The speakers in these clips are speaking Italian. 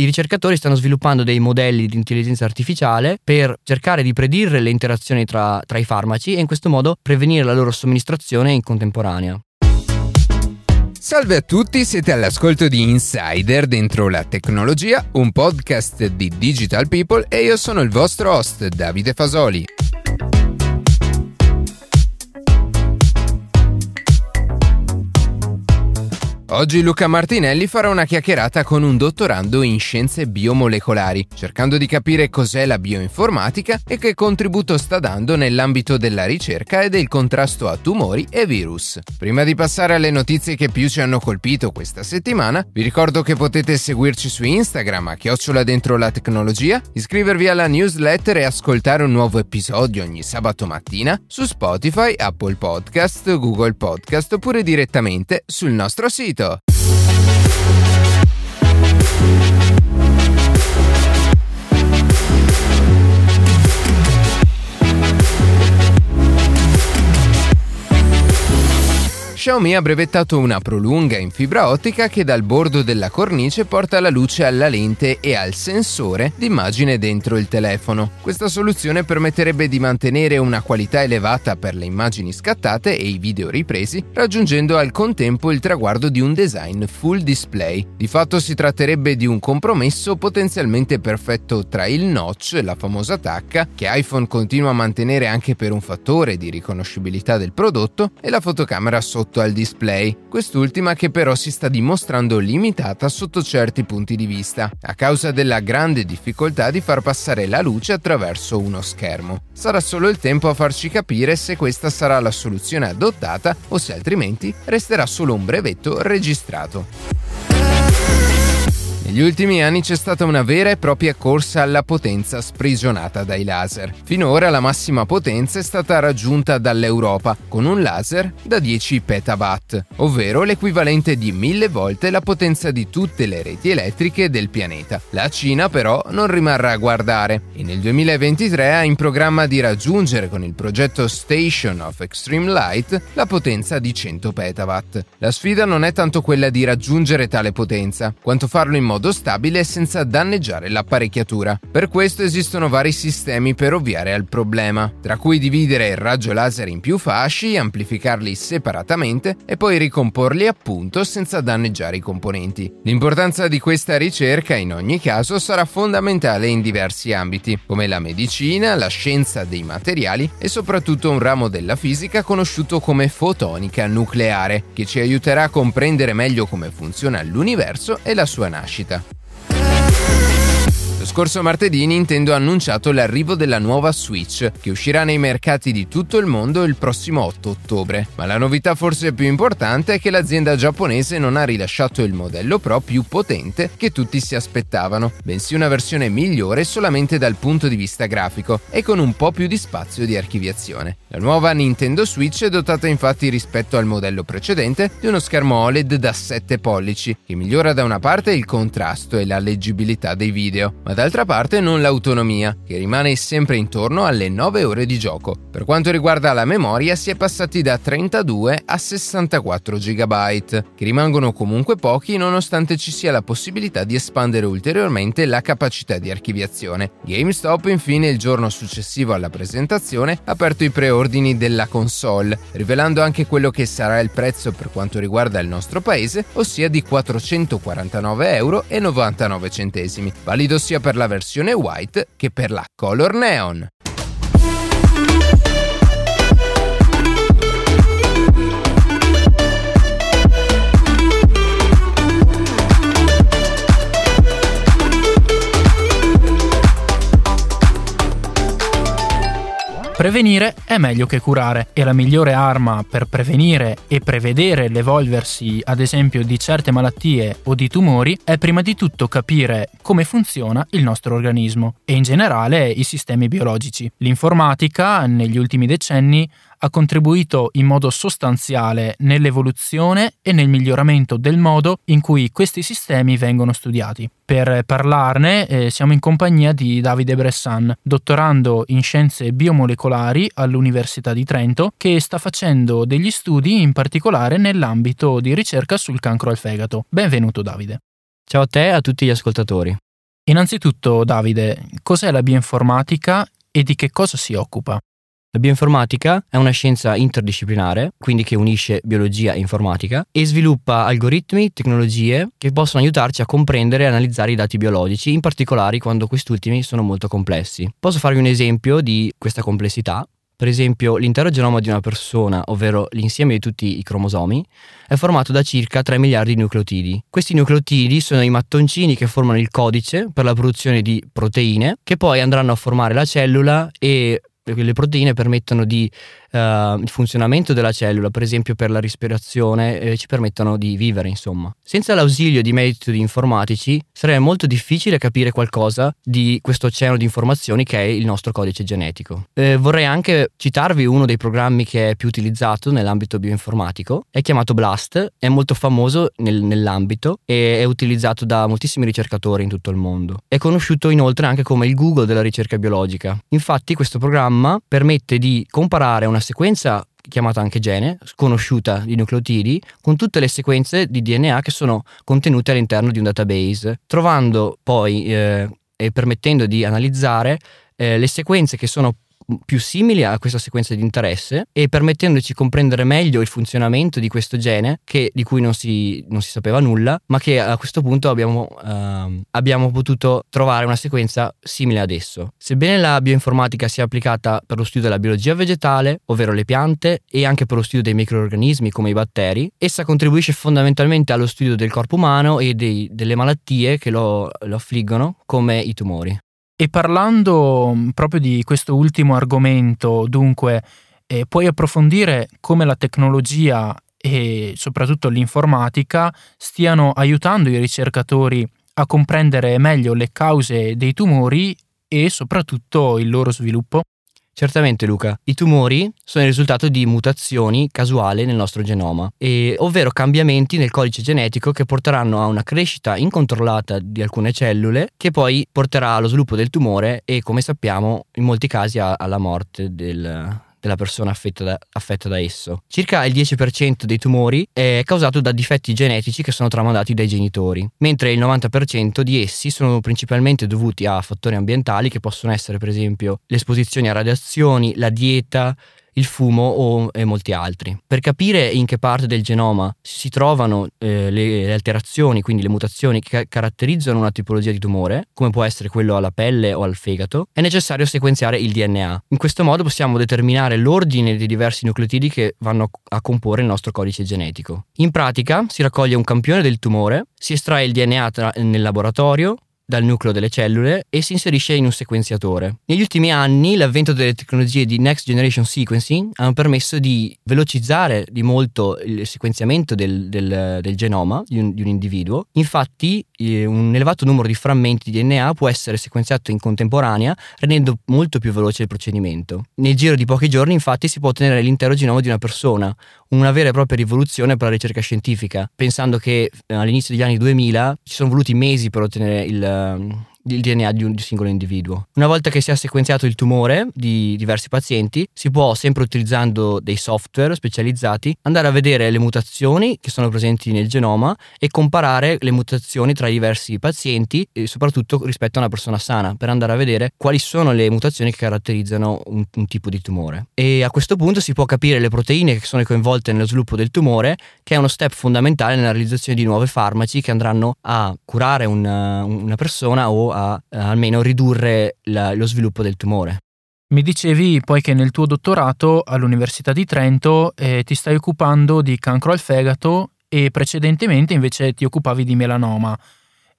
i ricercatori stanno sviluppando dei modelli di intelligenza artificiale per cercare di predire le interazioni tra, tra i farmaci e in questo modo prevenire la loro somministrazione in contemporanea. Salve a tutti, siete all'ascolto di Insider dentro la tecnologia, un podcast di Digital People e io sono il vostro host Davide Fasoli. Oggi Luca Martinelli farà una chiacchierata con un dottorando in scienze biomolecolari, cercando di capire cos'è la bioinformatica e che contributo sta dando nell'ambito della ricerca e del contrasto a tumori e virus. Prima di passare alle notizie che più ci hanno colpito questa settimana, vi ricordo che potete seguirci su Instagram a chiocciola dentro la tecnologia, iscrivervi alla newsletter e ascoltare un nuovo episodio ogni sabato mattina su Spotify, Apple Podcast, Google Podcast oppure direttamente sul nostro sito later. Xiaomi ha brevettato una prolunga in fibra ottica che dal bordo della cornice porta la luce alla lente e al sensore d'immagine dentro il telefono. Questa soluzione permetterebbe di mantenere una qualità elevata per le immagini scattate e i video ripresi, raggiungendo al contempo il traguardo di un design full display. Di fatto si tratterebbe di un compromesso potenzialmente perfetto tra il notch, la famosa tacca, che iPhone continua a mantenere anche per un fattore di riconoscibilità del prodotto, e la fotocamera sotto sotto al display, quest'ultima che però si sta dimostrando limitata sotto certi punti di vista, a causa della grande difficoltà di far passare la luce attraverso uno schermo. Sarà solo il tempo a farci capire se questa sarà la soluzione adottata o se altrimenti resterà solo un brevetto registrato. Negli ultimi anni c'è stata una vera e propria corsa alla potenza sprigionata dai laser. Finora la massima potenza è stata raggiunta dall'Europa con un laser da 10 petawatt, ovvero l'equivalente di mille volte la potenza di tutte le reti elettriche del pianeta. La Cina però non rimarrà a guardare e nel 2023 ha in programma di raggiungere con il progetto Station of Extreme Light la potenza di 100 petawatt. La sfida non è tanto quella di raggiungere tale potenza, quanto farlo in modo modo stabile senza danneggiare l'apparecchiatura. Per questo esistono vari sistemi per ovviare al problema, tra cui dividere il raggio laser in più fasci, amplificarli separatamente e poi ricomporli appunto senza danneggiare i componenti. L'importanza di questa ricerca in ogni caso sarà fondamentale in diversi ambiti, come la medicina, la scienza dei materiali e soprattutto un ramo della fisica conosciuto come fotonica nucleare, che ci aiuterà a comprendere meglio come funziona l'universo e la sua nascita. aitäh! Scorso martedì Nintendo ha annunciato l'arrivo della nuova Switch, che uscirà nei mercati di tutto il mondo il prossimo 8 ottobre. Ma la novità forse più importante è che l'azienda giapponese non ha rilasciato il modello Pro più potente che tutti si aspettavano, bensì una versione migliore solamente dal punto di vista grafico e con un po' più di spazio di archiviazione. La nuova Nintendo Switch è dotata infatti rispetto al modello precedente di uno schermo OLED da 7 pollici, che migliora da una parte il contrasto e la leggibilità dei video, ma d'altra parte non l'autonomia, che rimane sempre intorno alle 9 ore di gioco. Per quanto riguarda la memoria si è passati da 32 a 64 GB, che rimangono comunque pochi nonostante ci sia la possibilità di espandere ulteriormente la capacità di archiviazione. GameStop infine il giorno successivo alla presentazione ha aperto i preordini della console, rivelando anche quello che sarà il prezzo per quanto riguarda il nostro paese, ossia di 449,99 euro, valido sia per la versione white che per la color neon. Prevenire è meglio che curare e la migliore arma per prevenire e prevedere l'evolversi, ad esempio, di certe malattie o di tumori è prima di tutto capire come funziona il nostro organismo e in generale i sistemi biologici. L'informatica negli ultimi decenni ha contribuito in modo sostanziale nell'evoluzione e nel miglioramento del modo in cui questi sistemi vengono studiati. Per parlarne eh, siamo in compagnia di Davide Bressan, dottorando in scienze biomolecolari all'Università di Trento, che sta facendo degli studi in particolare nell'ambito di ricerca sul cancro al fegato. Benvenuto Davide. Ciao a te e a tutti gli ascoltatori. Innanzitutto, Davide, cos'è la bioinformatica e di che cosa si occupa? La bioinformatica è una scienza interdisciplinare, quindi che unisce biologia e informatica, e sviluppa algoritmi, tecnologie che possono aiutarci a comprendere e analizzare i dati biologici, in particolare quando quest'ultimi sono molto complessi. Posso farvi un esempio di questa complessità? Per esempio, l'intero genoma di una persona, ovvero l'insieme di tutti i cromosomi, è formato da circa 3 miliardi di nucleotidi. Questi nucleotidi sono i mattoncini che formano il codice per la produzione di proteine, che poi andranno a formare la cellula e le proteine permettono di uh, il funzionamento della cellula, per esempio per la respirazione, eh, ci permettono di vivere, insomma. Senza l'ausilio di metodi informatici sarebbe molto difficile capire qualcosa di questo oceano di informazioni che è il nostro codice genetico. Eh, vorrei anche citarvi uno dei programmi che è più utilizzato nell'ambito bioinformatico, è chiamato Blast, è molto famoso nel, nell'ambito e è utilizzato da moltissimi ricercatori in tutto il mondo. È conosciuto inoltre anche come il Google della ricerca biologica. Infatti questo programma permette di comparare una una sequenza chiamata anche gene, sconosciuta di nucleotidi, con tutte le sequenze di DNA che sono contenute all'interno di un database, trovando poi eh, e permettendo di analizzare eh, le sequenze che sono più simili a questa sequenza di interesse e permettendoci comprendere meglio il funzionamento di questo gene che, di cui non si, non si, sapeva nulla, ma che a questo punto abbiamo, uh, abbiamo potuto trovare una sequenza simile ad esso. Sebbene la bioinformatica sia applicata per lo studio della biologia vegetale, ovvero le piante, e anche per lo studio dei microorganismi come i batteri, essa contribuisce fondamentalmente allo studio del corpo umano e dei, delle malattie che lo, lo affliggono, come i tumori. E parlando mm, proprio di questo ultimo argomento, dunque, eh, puoi approfondire come la tecnologia e soprattutto l'informatica stiano aiutando i ricercatori a comprendere meglio le cause dei tumori e soprattutto il loro sviluppo? Certamente Luca, i tumori sono il risultato di mutazioni casuali nel nostro genoma, e, ovvero cambiamenti nel codice genetico che porteranno a una crescita incontrollata di alcune cellule che poi porterà allo sviluppo del tumore e come sappiamo in molti casi alla morte del, della persona affetta da, affetta da, esso. Circa il 10% dei tumori è causato da difetti genetici che sono tramandati dai genitori, mentre il 90% di essi sono principalmente dovuti a fattori ambientali che possono essere per esempio l'esposizione a radiazioni, la dieta, il fumo o, e molti altri. Per capire in che parte del genoma si trovano eh, le, le, alterazioni, quindi le mutazioni che caratterizzano una tipologia di tumore, come può essere quello alla pelle o al fegato, è necessario sequenziare il DNA. In questo modo possiamo determinare l'ordine dei diversi nucleotidi che vanno a comporre il nostro codice genetico. In pratica si raccoglie un campione del tumore, si estrae il DNA tra, nel laboratorio, dal nucleo delle cellule e si inserisce in un sequenziatore. Negli ultimi anni l'avvento delle tecnologie di Next Generation Sequencing hanno permesso di velocizzare di molto il sequenziamento del, del, del genoma di un, di un, individuo. Infatti eh, un elevato numero di frammenti di DNA può essere sequenziato in contemporanea rendendo molto più veloce il procedimento. Nel giro di pochi giorni infatti si può ottenere l'intero genoma di una persona, una vera e propria rivoluzione per la ricerca scientifica, pensando che eh, all'inizio degli anni 2000 ci sono voluti mesi per ottenere il, um, il DNA di un singolo individuo. Una volta che si è sequenziato il tumore di diversi pazienti, si può, sempre utilizzando dei software specializzati, andare a vedere le mutazioni che sono presenti nel genoma e comparare le mutazioni tra i diversi pazienti soprattutto rispetto a una persona sana, per andare a vedere quali sono le mutazioni che caratterizzano un, un tipo di tumore. E a questo punto si può capire le proteine che sono coinvolte nello sviluppo del tumore, che è uno step fondamentale nella realizzazione di nuovi farmaci che andranno a curare una, una persona o a eh, almeno ridurre la, lo sviluppo del tumore. Mi dicevi poi che nel tuo dottorato all'Università di Trento eh, ti stai occupando di cancro al fegato e precedentemente invece ti occupavi di melanoma.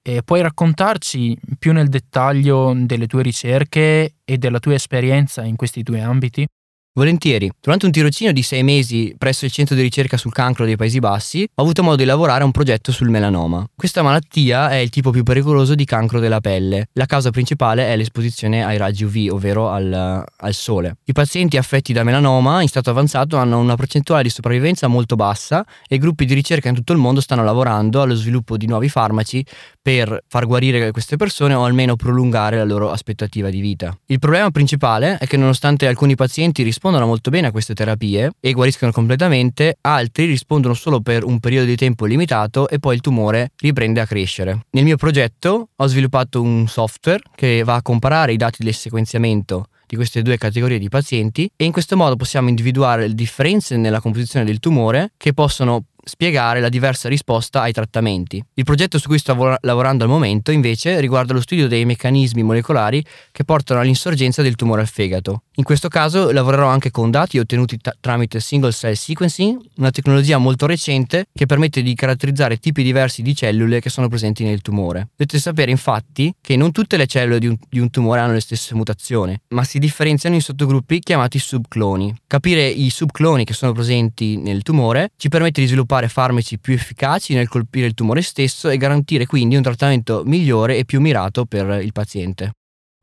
Eh, puoi raccontarci più nel dettaglio delle tue ricerche e della tua esperienza in questi due ambiti? Volentieri. Durante un tirocinio di sei mesi presso il centro di ricerca sul cancro dei Paesi Bassi, ho avuto modo di lavorare a un progetto sul melanoma. Questa malattia è il tipo più pericoloso di cancro della pelle. La causa principale è l'esposizione ai raggi UV, ovvero al, al sole. I pazienti affetti da melanoma in stato avanzato hanno una percentuale di sopravvivenza molto bassa e gruppi di ricerca in tutto il mondo stanno lavorando allo sviluppo di nuovi farmaci per far guarire queste persone o almeno prolungare la loro aspettativa di vita. Il problema principale è che nonostante alcuni pazienti rispondano molto bene a queste terapie e guariscono completamente, altri rispondono solo per un periodo di tempo limitato e poi il tumore riprende a crescere. Nel mio progetto ho sviluppato un software che va a comparare i dati del sequenziamento di queste due categorie di pazienti e in questo modo possiamo individuare le differenze nella composizione del tumore che possono spiegare la diversa risposta ai trattamenti. Il progetto su cui sto lavorando al momento invece riguarda lo studio dei meccanismi molecolari che portano all'insorgenza del tumore al fegato. In questo caso lavorerò anche con dati ottenuti t- tramite single cell sequencing, una tecnologia molto recente che permette di caratterizzare tipi diversi di cellule che sono presenti nel tumore. Dovete sapere infatti che non tutte le cellule di un, di un tumore hanno le stesse mutazioni, ma si differenziano in sottogruppi chiamati subcloni. Capire i subcloni che sono presenti nel tumore ci permette di sviluppare farmaci più efficaci nel colpire il tumore stesso e garantire quindi un trattamento migliore e più mirato per il paziente.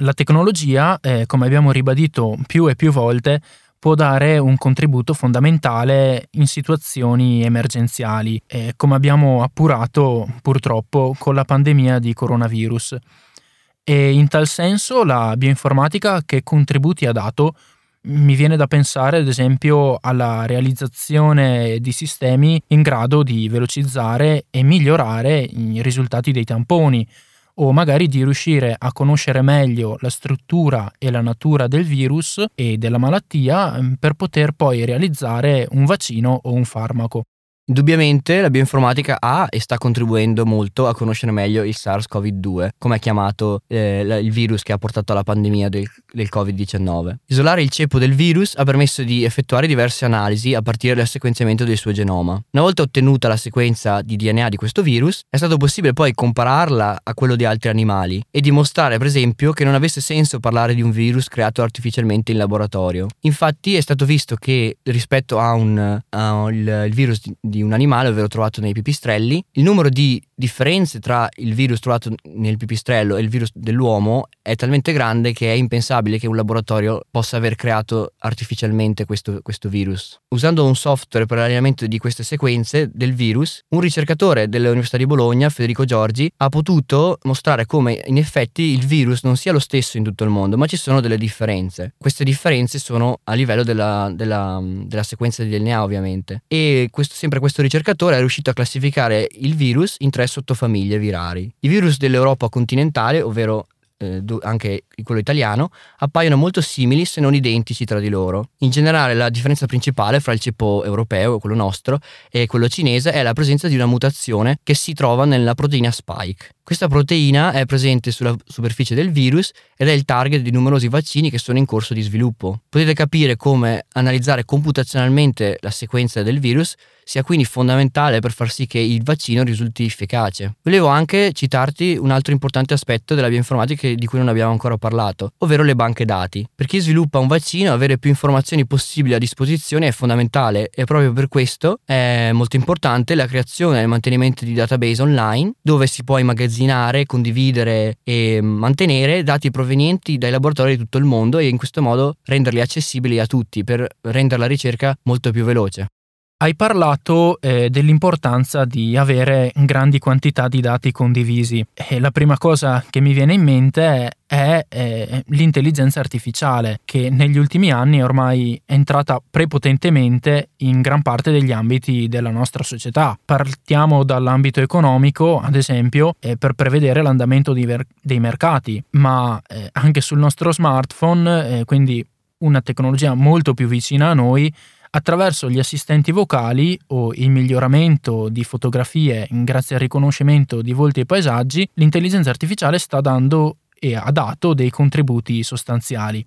La tecnologia, eh, come abbiamo ribadito più e più volte, può dare un contributo fondamentale in situazioni emergenziali, eh, come abbiamo appurato purtroppo con la pandemia di coronavirus. E in tal senso la bioinformatica che contributi ha dato mi viene da pensare ad esempio alla realizzazione di sistemi in grado di velocizzare e migliorare i risultati dei tamponi o magari di riuscire a conoscere meglio la struttura e la natura del virus e della malattia mm, per poter poi realizzare un vaccino o un farmaco. Indubbiamente la bioinformatica ha e sta contribuendo molto a conoscere meglio il SARS-CoV-2, come è chiamato eh, il virus che ha portato alla pandemia del, del, Covid-19. Isolare il ceppo del virus ha permesso di effettuare diverse analisi a partire dal sequenziamento del suo genoma. Una volta ottenuta la sequenza di DNA di questo virus, è stato possibile poi compararla a quello di altri animali e dimostrare, per esempio, che non avesse senso parlare di un virus creato artificialmente in laboratorio. Infatti è stato visto che rispetto a, un, a il, il virus di, di un animale, ovvero trovato nei pipistrelli. Il numero di differenze tra il virus trovato nel pipistrello e il virus dell'uomo è talmente grande che è impensabile che un laboratorio possa aver creato artificialmente questo, questo virus. Usando un software per l'allineamento di queste sequenze del virus, un ricercatore dell'Università di Bologna, Federico Giorgi, ha potuto mostrare come in effetti il virus non sia lo stesso in tutto il mondo, ma ci sono delle differenze. Queste differenze sono a livello della, della, della sequenza di DNA ovviamente. E questo, sempre questo ricercatore è riuscito a classificare il virus in tre sottofamiglie virali. I virus dell'Europa continentale, ovvero eh, anche quello italiano, appaiono molto simili se non identici tra di loro. In generale la differenza principale fra il ceppo europeo, quello nostro, e quello cinese è la presenza di una mutazione che si trova nella proteina spike. Questa proteina è presente sulla superficie del virus ed è il target di numerosi vaccini che sono in corso di sviluppo. Potete capire come analizzare computazionalmente la sequenza del virus sia quindi fondamentale per far sì che il vaccino risulti efficace. Volevo anche citarti un altro importante aspetto della bioinformatica di cui non abbiamo ancora parlato, ovvero le banche dati. Per chi sviluppa un vaccino avere più informazioni possibili a disposizione è fondamentale e proprio per questo è molto importante la creazione e il mantenimento di database online dove si può immagazzinare, condividere e mantenere dati provenienti dai laboratori di tutto il mondo e in questo modo renderli accessibili a tutti per rendere la ricerca molto più veloce. Hai parlato eh, dell'importanza di avere grandi quantità di dati condivisi e la prima cosa che mi viene in mente è, eh, l'intelligenza artificiale che negli ultimi anni è ormai entrata prepotentemente in gran parte degli ambiti della nostra società. Partiamo dall'ambito economico, ad esempio, eh, per prevedere l'andamento ver- dei mercati, ma eh, anche sul nostro smartphone, eh, quindi una tecnologia molto più vicina a noi, Attraverso gli assistenti vocali o il miglioramento di fotografie grazie al riconoscimento di volti e paesaggi, l'intelligenza artificiale sta dando e ha dato dei contributi sostanziali.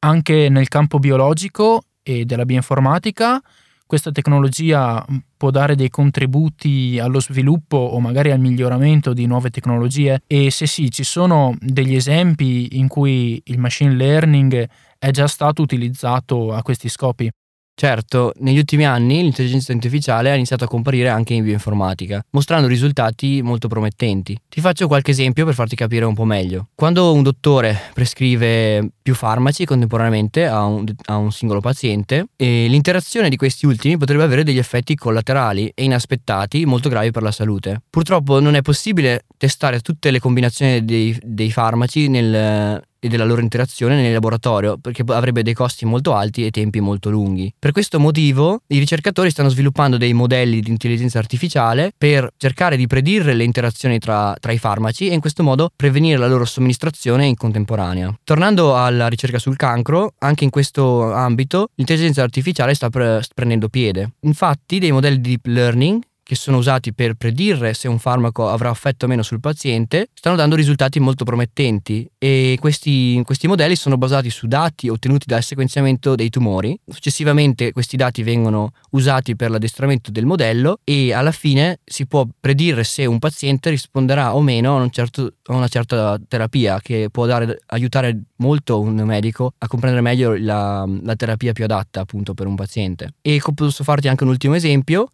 Anche nel campo biologico e della bioinformatica, questa tecnologia può dare dei contributi allo sviluppo o magari al miglioramento di nuove tecnologie e se sì, ci sono degli esempi in cui il machine learning è già stato utilizzato a questi scopi. Certo, negli ultimi anni l'intelligenza artificiale ha iniziato a comparire anche in bioinformatica, mostrando risultati molto promettenti. Ti faccio qualche esempio per farti capire un po' meglio. Quando un dottore prescrive più farmaci contemporaneamente a un, a un singolo paziente, l'interazione di questi ultimi potrebbe avere degli effetti collaterali e inaspettati molto gravi per la salute. Purtroppo non è possibile testare tutte le combinazioni dei, dei farmaci nel, e della loro interazione nel laboratorio, perché avrebbe dei costi molto alti e tempi molto lunghi. Per questo motivo i ricercatori stanno sviluppando dei modelli di intelligenza artificiale per cercare di predire le interazioni tra, tra i farmaci e in questo modo prevenire la loro somministrazione in contemporanea. Tornando alla ricerca sul cancro, anche in questo ambito l'intelligenza artificiale sta pre- prendendo piede. Infatti dei modelli di deep learning che sono usati per predire se un farmaco avrà effetto o meno sul paziente, stanno dando risultati molto promettenti e questi, questi, modelli sono basati su dati ottenuti dal sequenziamento dei tumori. Successivamente questi dati vengono usati per l'addestramento del modello e alla fine si può predire se un paziente risponderà o meno a, un certo, a una certa terapia che può dare, aiutare molto un medico a comprendere meglio la, la terapia più adatta appunto per un paziente. E posso farti anche un ultimo esempio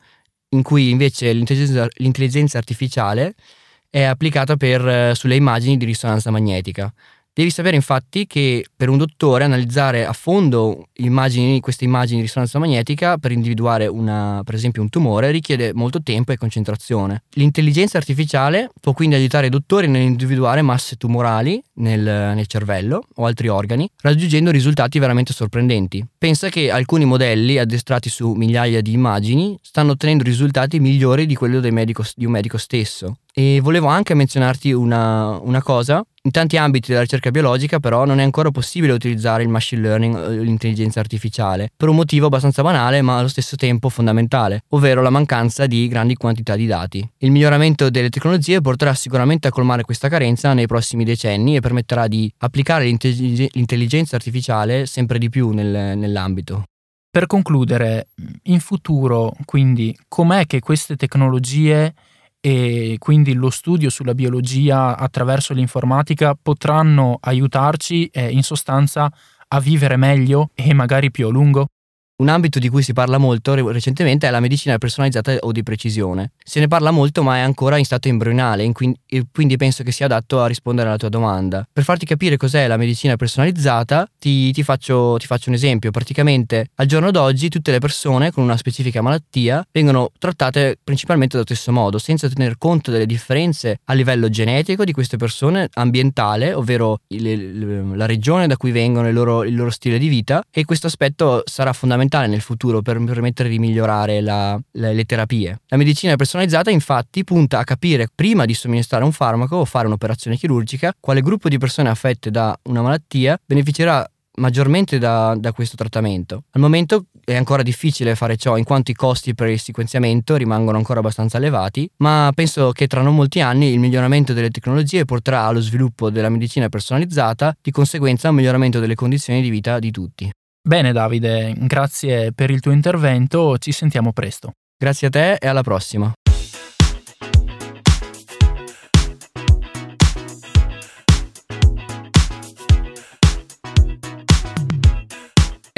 in cui invece l'intelligenza, l'intelligenza artificiale è applicata per, eh, sulle immagini di risonanza magnetica. Devi sapere infatti che per un dottore analizzare a fondo immagini, queste immagini di risonanza magnetica per individuare una, per esempio un tumore richiede molto tempo e concentrazione. L'intelligenza artificiale può quindi aiutare i dottori nell'individuare masse tumorali nel, nel cervello o altri organi, raggiungendo risultati veramente sorprendenti. Pensa che alcuni modelli addestrati su migliaia di immagini stanno ottenendo risultati migliori di quelli medico, di un medico stesso. E volevo anche menzionarti una, una, cosa. In tanti ambiti della ricerca biologica, però, non è ancora possibile utilizzare il machine learning o l'intelligenza artificiale, per un motivo abbastanza banale, ma allo stesso tempo fondamentale, ovvero la mancanza di grandi quantità di dati. Il miglioramento delle tecnologie porterà sicuramente a colmare questa carenza nei prossimi decenni e permetterà di applicare l'intelligenza artificiale sempre di più nel, nell'ambito. Per concludere, in futuro, quindi, com'è che queste tecnologie e quindi lo studio sulla biologia attraverso l'informatica potranno aiutarci eh, in sostanza a vivere meglio e magari più a lungo? Un ambito di cui si parla molto recentemente è la medicina personalizzata o di precisione. Se ne parla molto ma è ancora in stato embrionale e quindi penso che sia adatto a rispondere alla tua domanda. Per farti capire cos'è la medicina personalizzata ti, ti, faccio, ti faccio un esempio. Praticamente al giorno d'oggi tutte le persone con una specifica malattia vengono trattate principalmente allo stesso modo, senza tener conto delle differenze a livello genetico di queste persone, ambientale, ovvero il, la regione da cui vengono, il loro, il loro stile di vita e questo aspetto sarà fondamentale fondamentale nel futuro per permettere di migliorare la, la, le terapie. La medicina personalizzata infatti punta a capire prima di somministrare un farmaco o fare un'operazione chirurgica quale gruppo di persone affette da una malattia beneficerà maggiormente da, da, questo trattamento. Al momento è ancora difficile fare ciò in quanto i costi per il sequenziamento rimangono ancora abbastanza elevati, ma penso che tra non molti anni il miglioramento delle tecnologie porterà allo sviluppo della medicina personalizzata, di conseguenza a un miglioramento delle condizioni di vita di tutti. Bene Davide, grazie per il tuo intervento, ci sentiamo presto. Grazie a te e alla prossima.